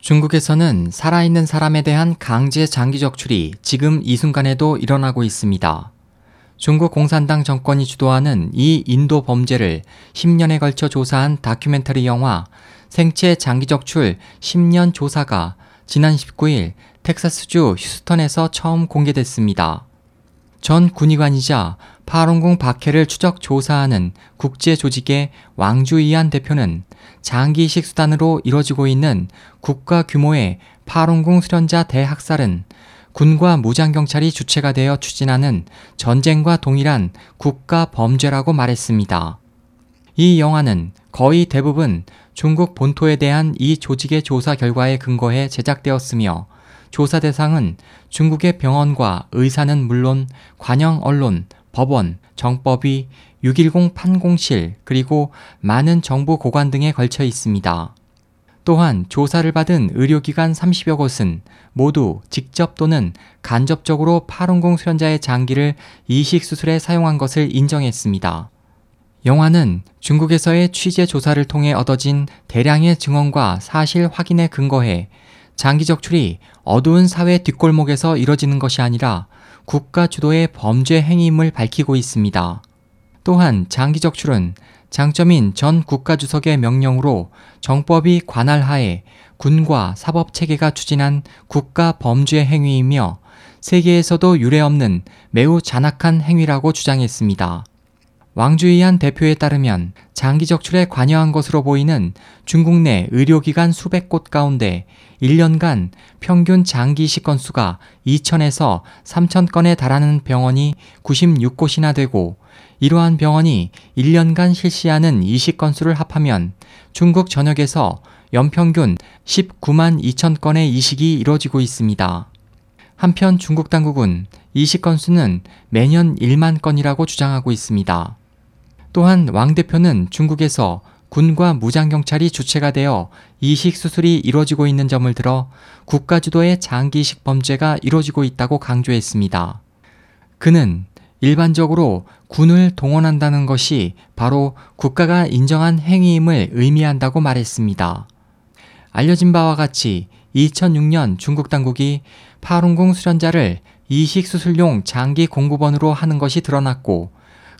중국에서는 살아있는 사람에 대한 강제 장기 적출이 지금 이 순간에도 일어나고 있습니다. 중국 공산당 정권이 주도하는 이 인도 범죄를 10년에 걸쳐 조사한 다큐멘터리 영화 생체 장기 적출 10년 조사가 지난 19일 텍사스주 휴스턴에서 처음 공개됐습니다. 전 군의관이자 파룬궁 박해를 추적 조사하는 국제 조직의 왕주이안 대표는 장기 이식 수단으로 이뤄지고 있는 국가 규모의 파룬궁 수련자 대학살은 군과 무장경찰이 주체가 되어 추진하는 전쟁과 동일한 국가 범죄라고 말했습니다. 이 영화는 거의 대부분 중국 본토에 대한 이 조직의 조사 결과에 근거해 제작되었으며 조사 대상은 중국의 병원과 의사는 물론 관영 언론, 법원, 정법위, 610 판공실, 그리고 많은 정부 고관 등에 걸쳐 있습니다. 또한 조사를 받은 의료기관 30여 곳은 모두 직접 또는 간접적으로 파룬공 수련자의 장기를 이식수술에 사용한 것을 인정했습니다. 영화는 중국에서의 취재 조사를 통해 얻어진 대량의 증언과 사실 확인에 근거해 장기 적출이 어두운 사회 뒷골목에서 이뤄지는 것이 아니라 국가 주도의 범죄 행위임을 밝히고 있습니다. 또한 장기 적 출은 장점인 전 국가주석의 명령으로 정법이 관할하에 군과 사법 체계가 추진한 국가 범죄 행위이며 세계에서도 유례없는 매우 잔악한 행위라고 주장했습니다. 왕주이한 대표에 따르면 장기 적출에 관여한 것으로 보이는 중국 내 의료기관 수백 곳 가운데 1년간 평균 장기 이식 건수가 2천에서 3천 건에 달하는 병원이 96곳이나 되고 이러한 병원이 1년간 실시하는 이식 건수를 합하면 중국 전역에서 연평균 19만 2천 건의 이식이 이뤄지고 있습니다. 한편 중국 당국은 이식 건수는 매년 1만 건이라고 주장하고 있습니다. 또한 왕 대표는 중국에서 군과 무장경찰이 주체가 되어 이식 수술이 이루어지고 있는 점을 들어 국가 주도의 장기 이식 범죄가 이루어지고 있다고 강조했습니다. 그는 일반적으로 군을 동원한다는 것이 바로 국가가 인정한 행위임을 의미한다고 말했습니다. 알려진 바와 같이 2006년 중국 당국이 파룬궁 수련자를 이식 수술용 장기 공급원으로 하는 것이 드러났고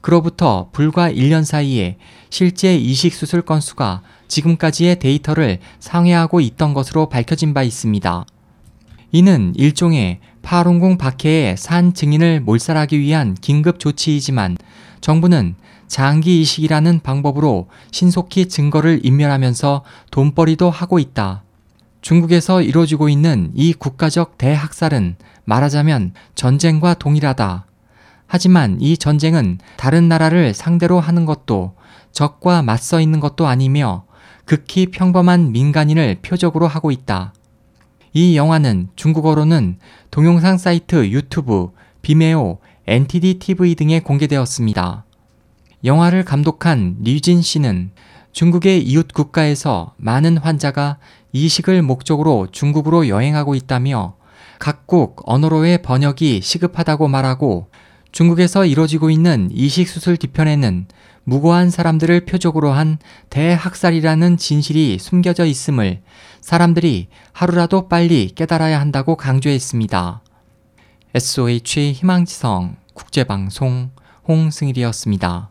그로부터 불과 1년 사이에 실제 이식 수술 건수가 지금까지의 데이터를 상회하고 있던 것으로 밝혀진 바 있습니다. 이는 일종의 파룬궁 박해의 산 증인을 몰살하기 위한 긴급 조치이지만 정부는 장기 이식이라는 방법으로 신속히 증거를 인멸하면서 돈벌이도 하고 있다. 중국에서 이루어지고 있는 이 국가적 대학살은 말하자면 전쟁과 동일하다. 하지만 이 전쟁은 다른 나라를 상대로 하는 것도 적과 맞서 있는 것도 아니며 극히 평범한 민간인을 표적으로 하고 있다. 이 영화는 중국어로는 동영상 사이트 유튜브, 비메오, NTD TV 등에 공개되었습니다. 영화를 감독한 류진 씨는 중국의 이웃 국가에서 많은 환자가 이식을 목적으로 중국으로 여행하고 있다며 각국 언어로의 번역이 시급하다고 말하고 중국에서 이뤄지고 있는 이식수술 뒤편에는 무고한 사람들을 표적으로 한 대학살이라는 진실이 숨겨져 있음을 사람들이 하루라도 빨리 깨달아야 한다고 강조했습니다. SOH 희망지성 국제방송 홍승일이었습니다.